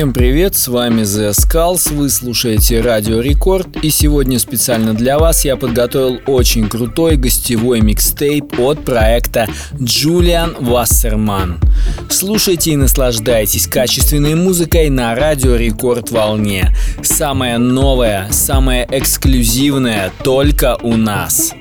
Всем привет, с вами The Skulls, вы слушаете Радио Рекорд и сегодня специально для вас я подготовил очень крутой гостевой микстейп от проекта Джулиан Вассерман. Слушайте и наслаждайтесь качественной музыкой на Радио Рекорд волне. Самое новое, самое эксклюзивное только у нас.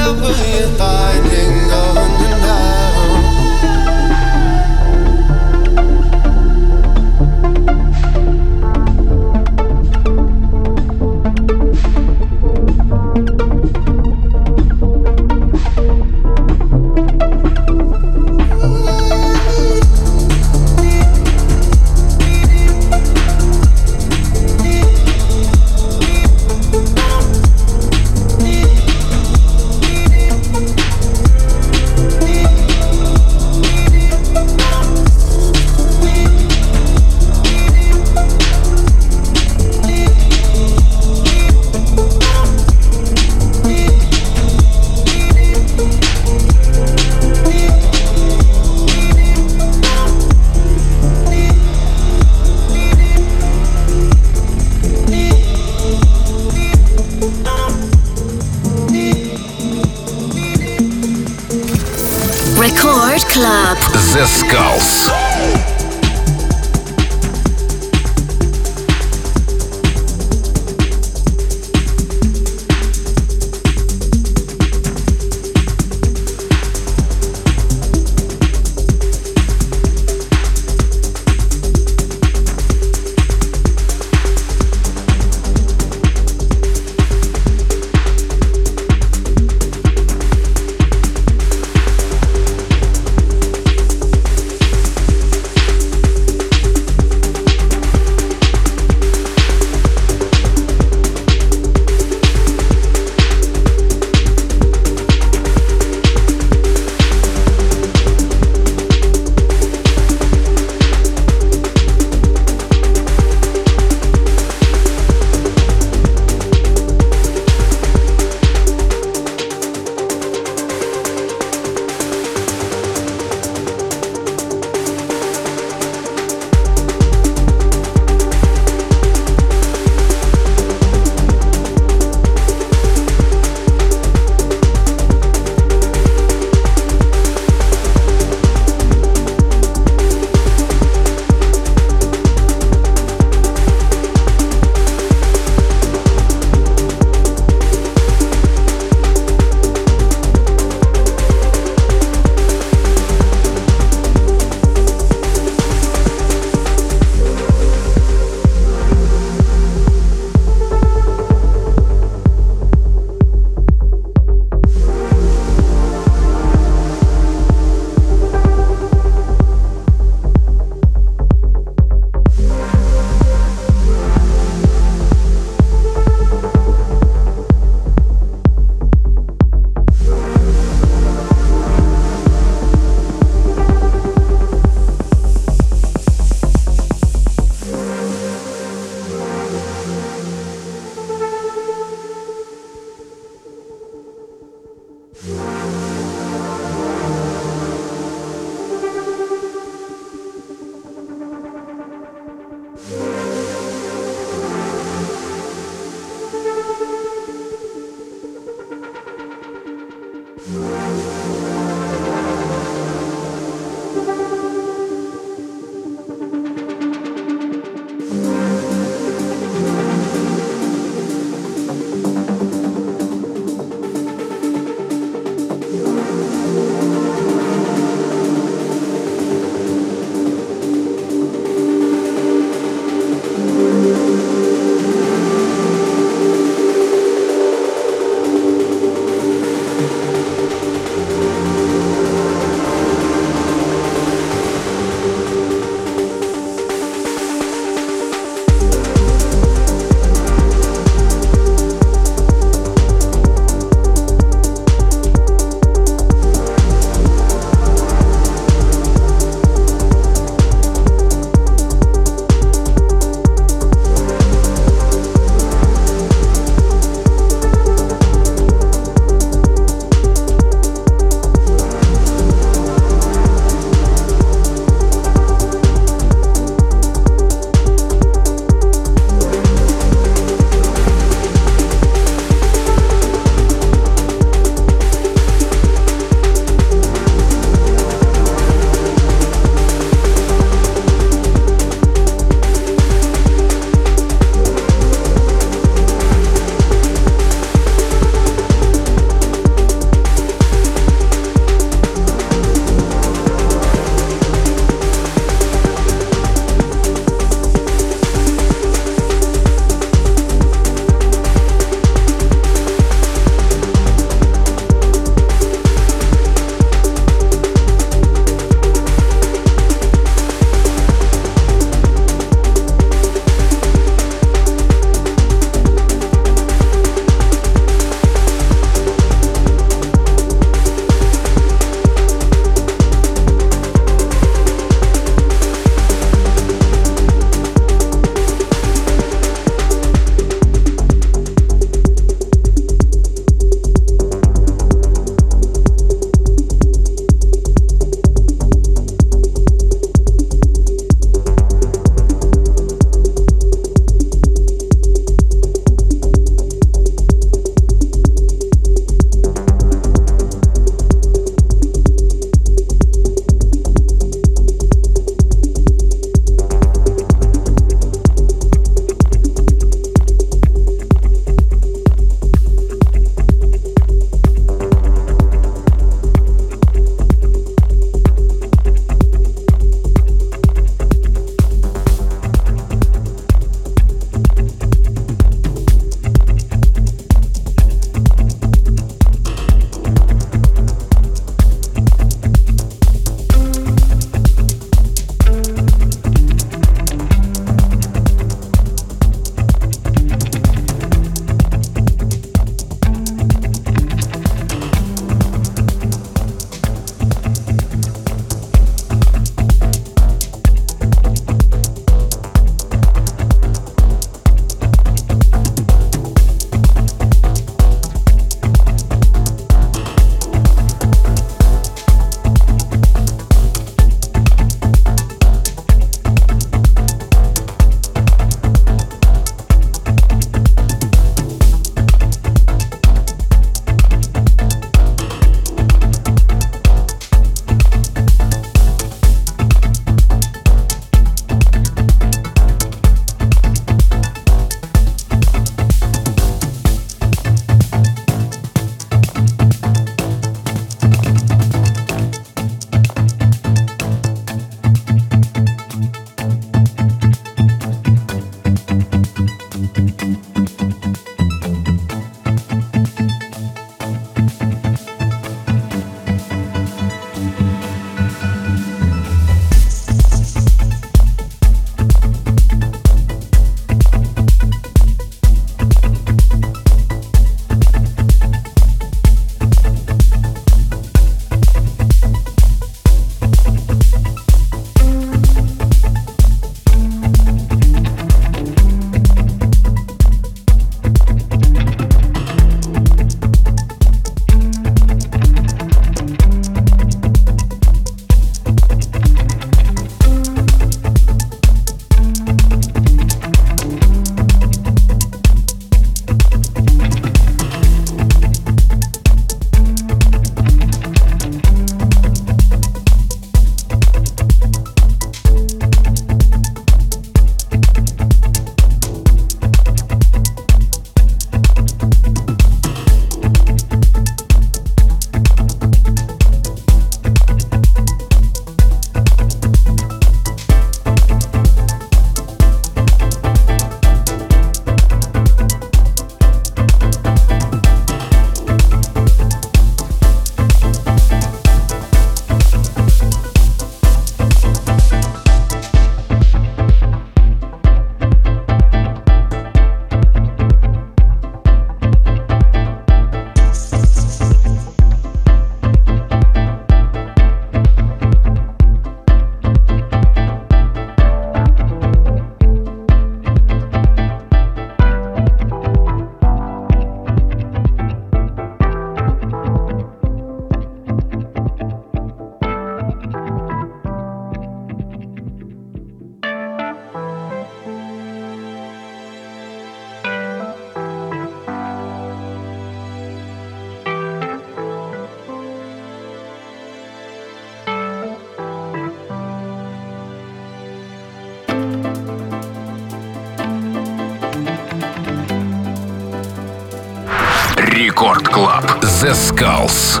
Record Club. The Skulls.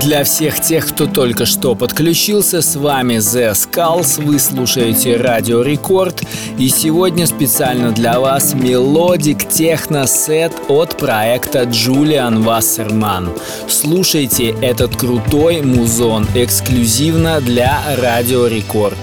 Для всех тех, кто только что подключился, с вами The Skulls, вы слушаете Радио Рекорд, и сегодня специально для вас melodic техно-сет от проекта Джулиан Вассерман. Слушайте этот крутой музон эксклюзивно для Радио Рекорд.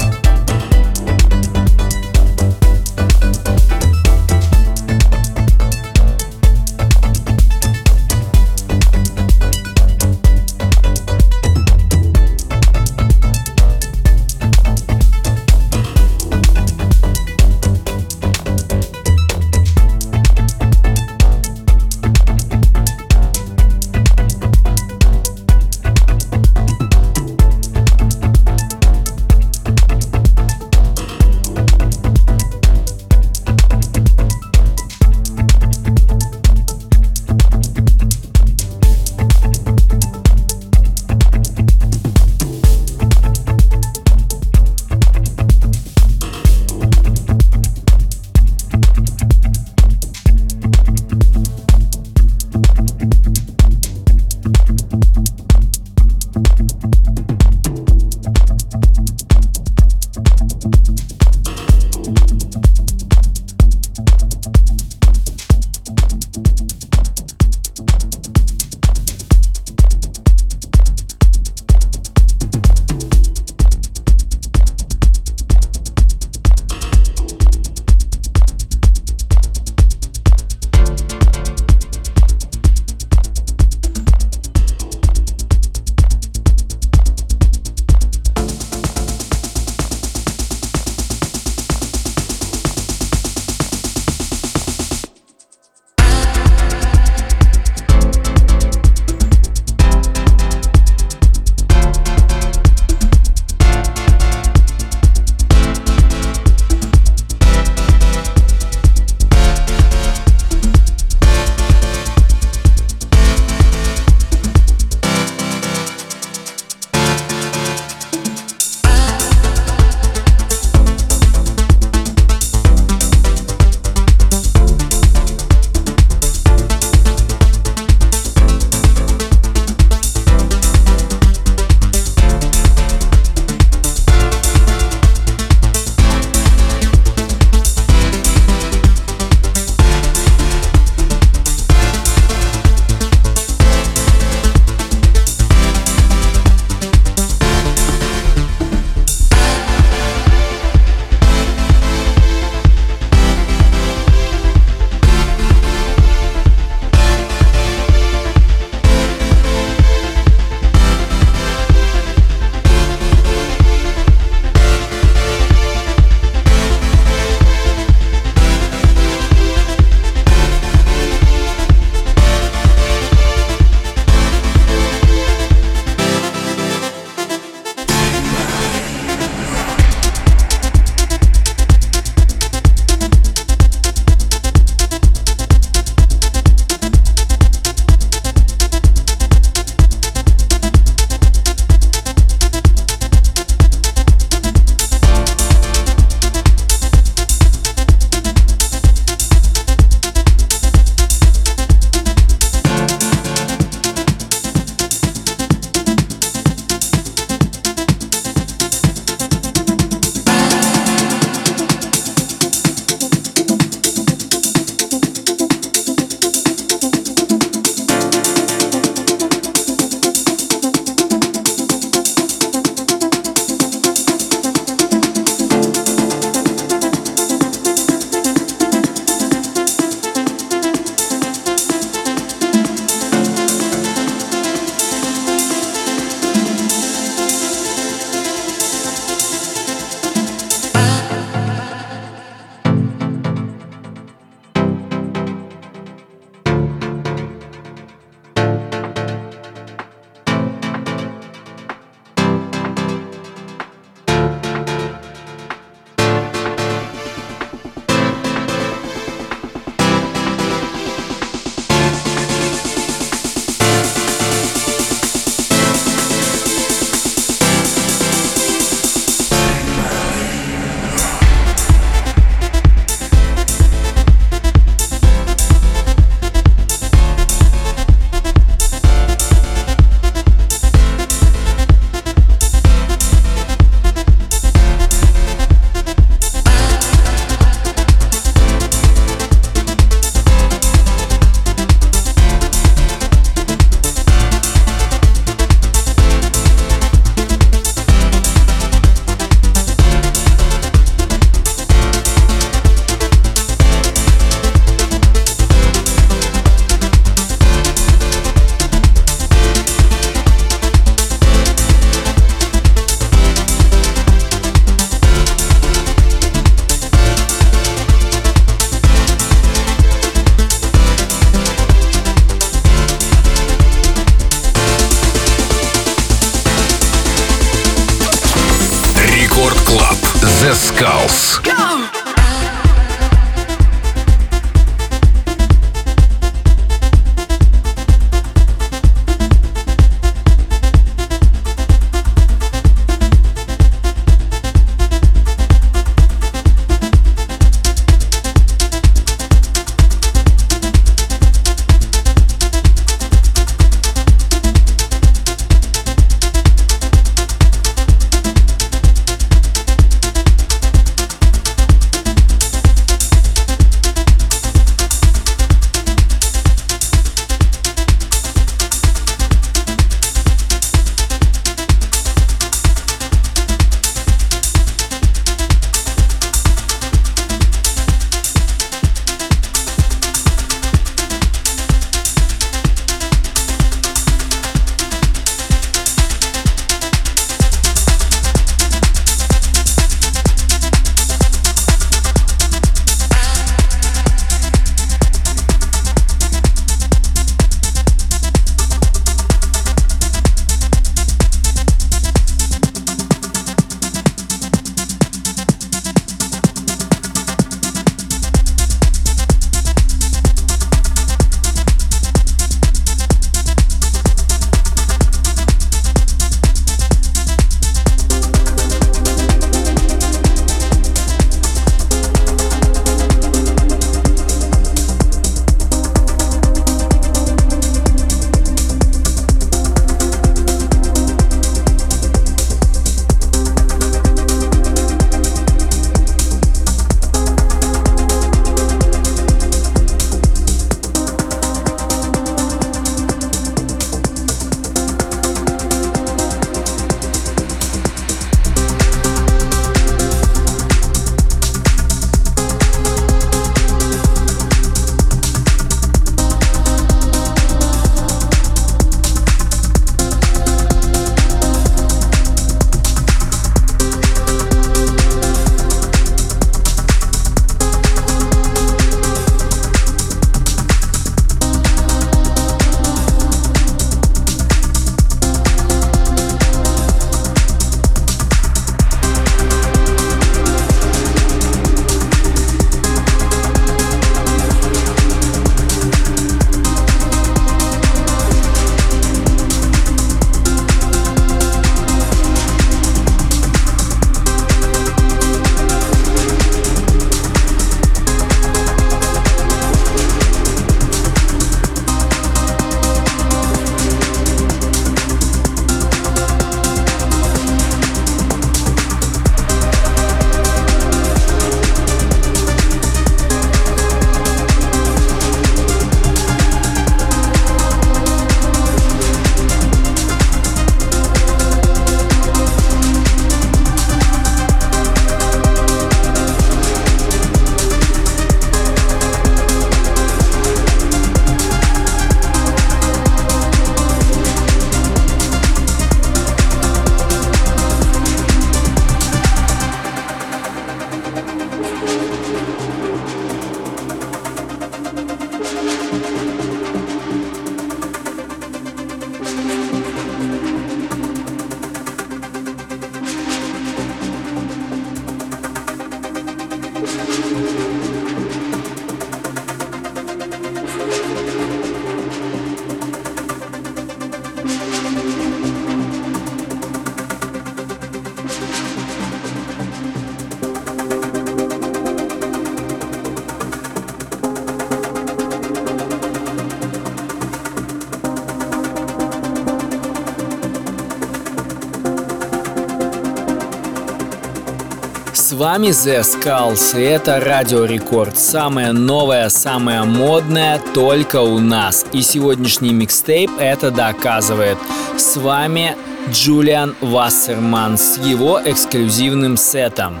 Вами The Skulls, и это Радио Рекорд. Самое новое, самое модное только у нас. И сегодняшний микстейп это доказывает. С вами Джулиан Вассерман с его эксклюзивным сетом.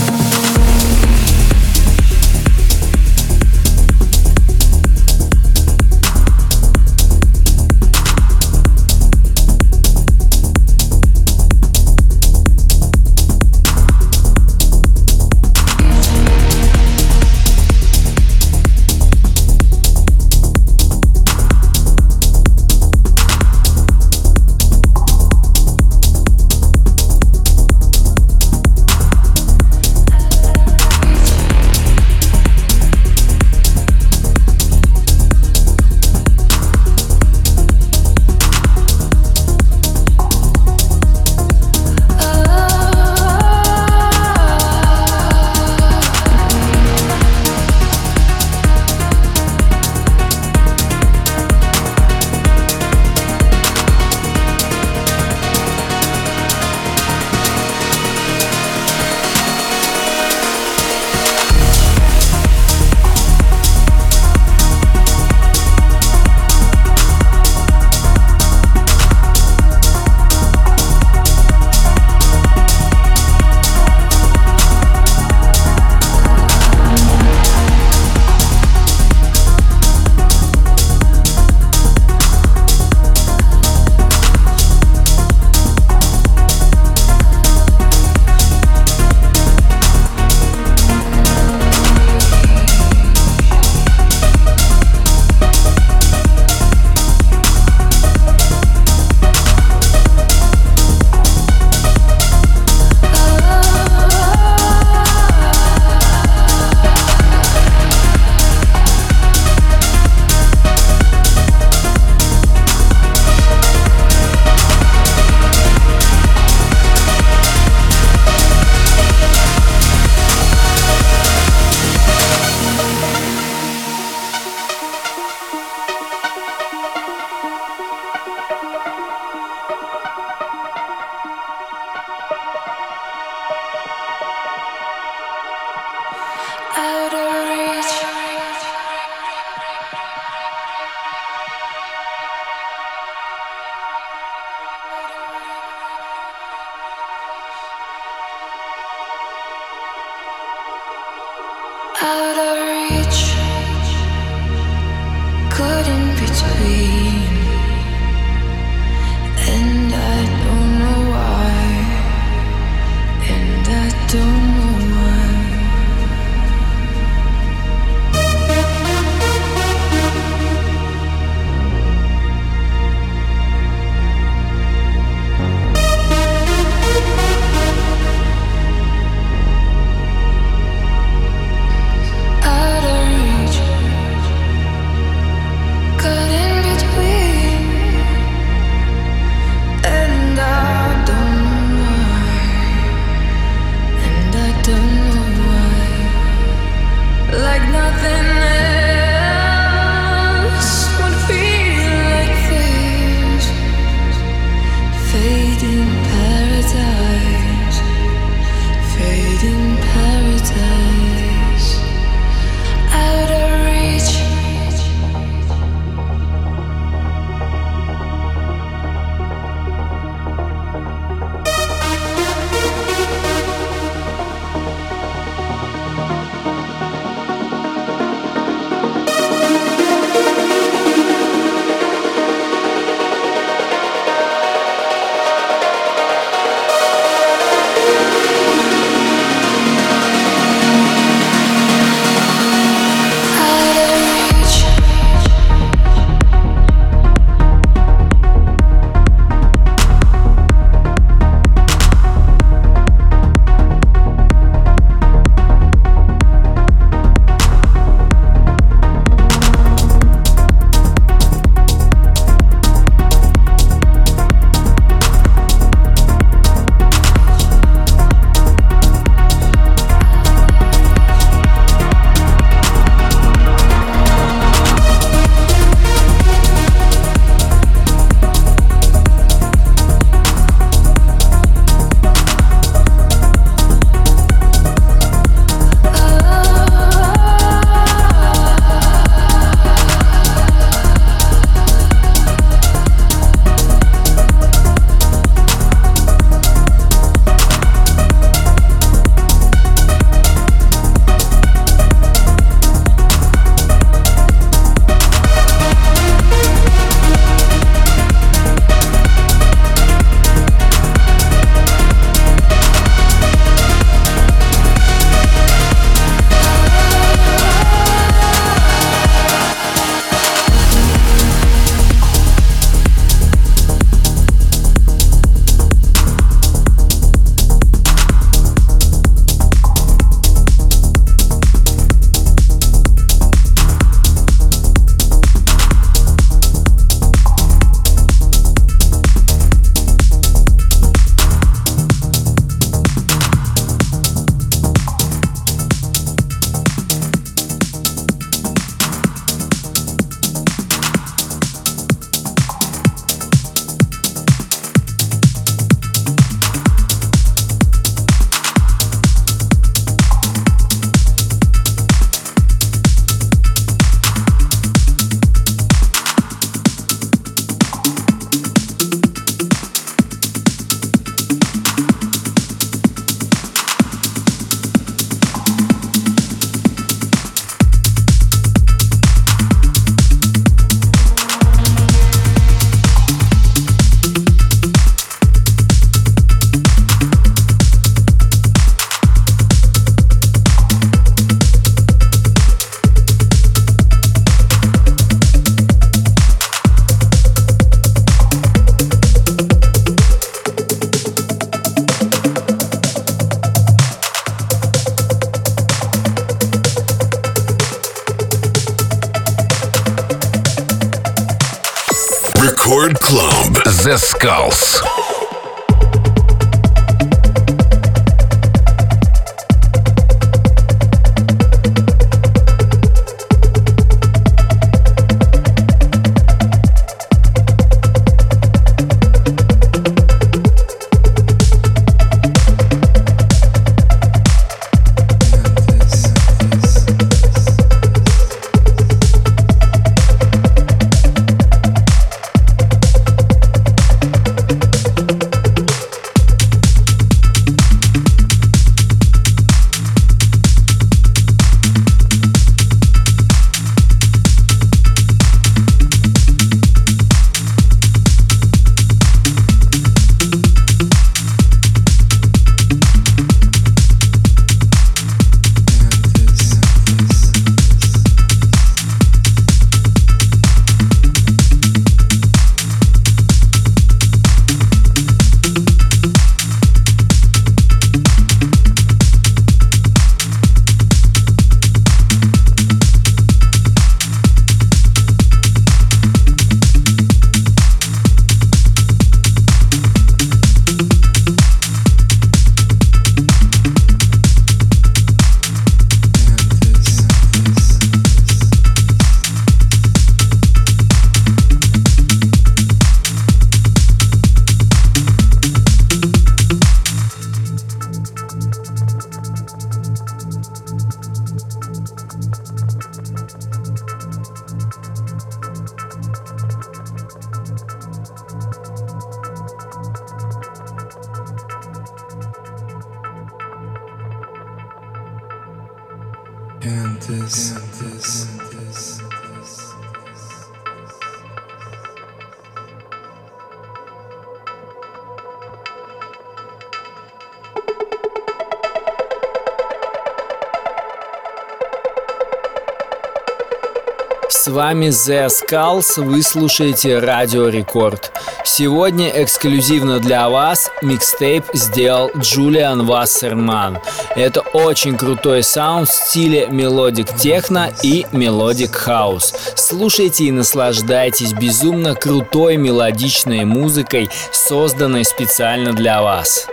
Вами The Skulls, вы слушаете Радио Рекорд. Сегодня эксклюзивно для вас микстейп сделал Джулиан Вассерман. Это очень крутой саунд в стиле melodic техно и melodic хаус. Слушайте и наслаждайтесь безумно крутой мелодичной музыкой, созданной специально для вас.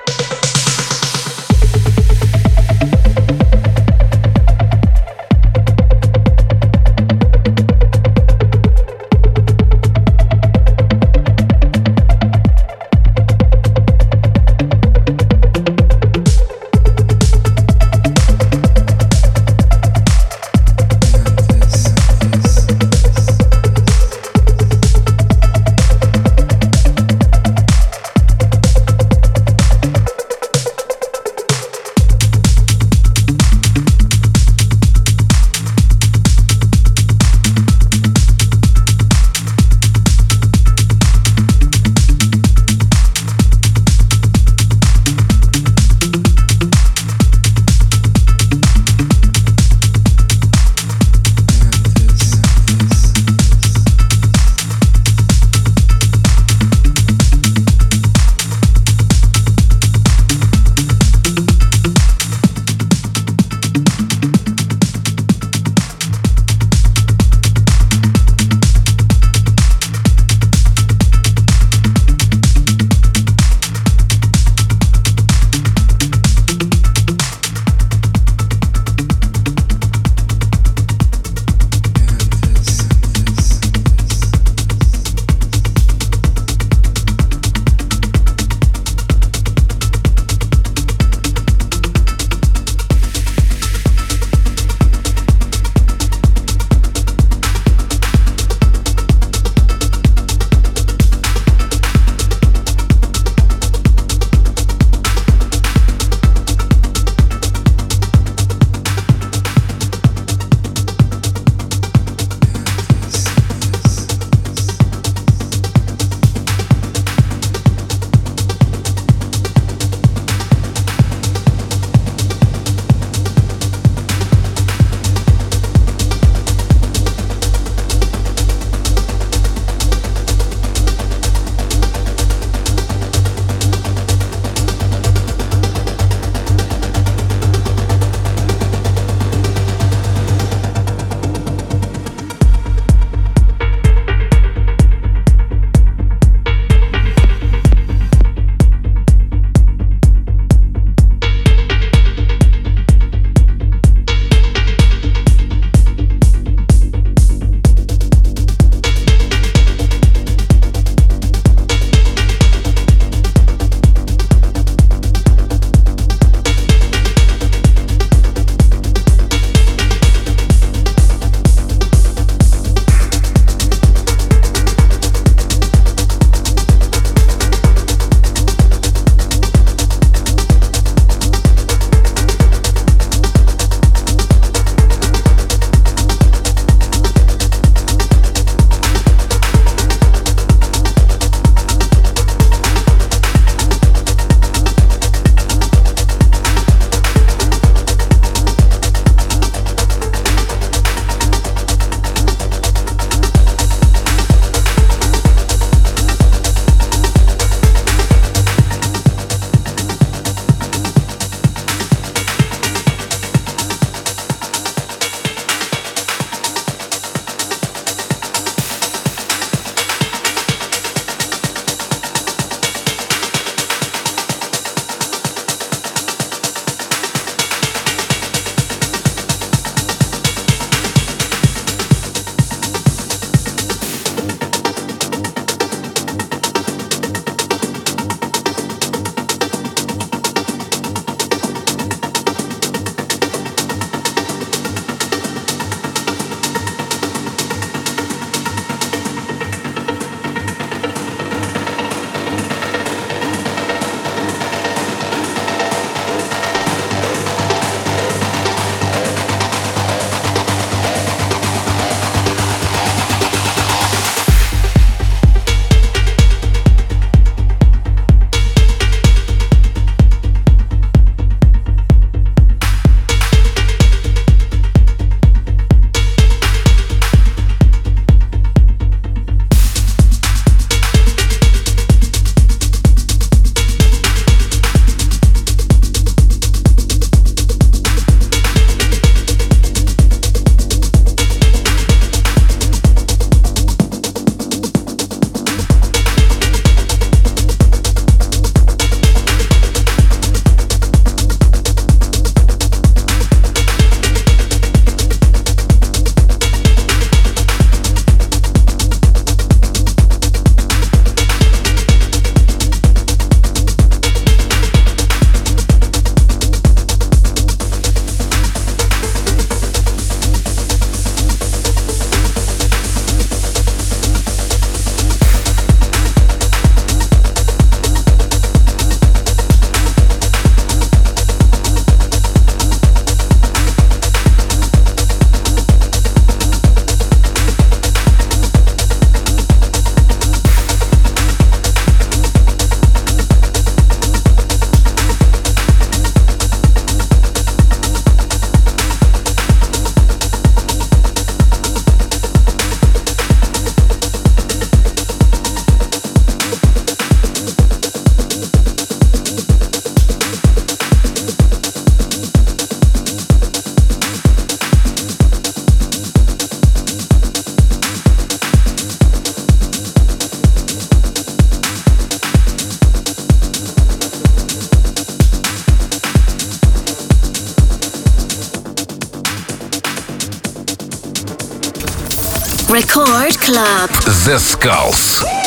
Zé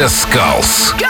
The Skulls. Go!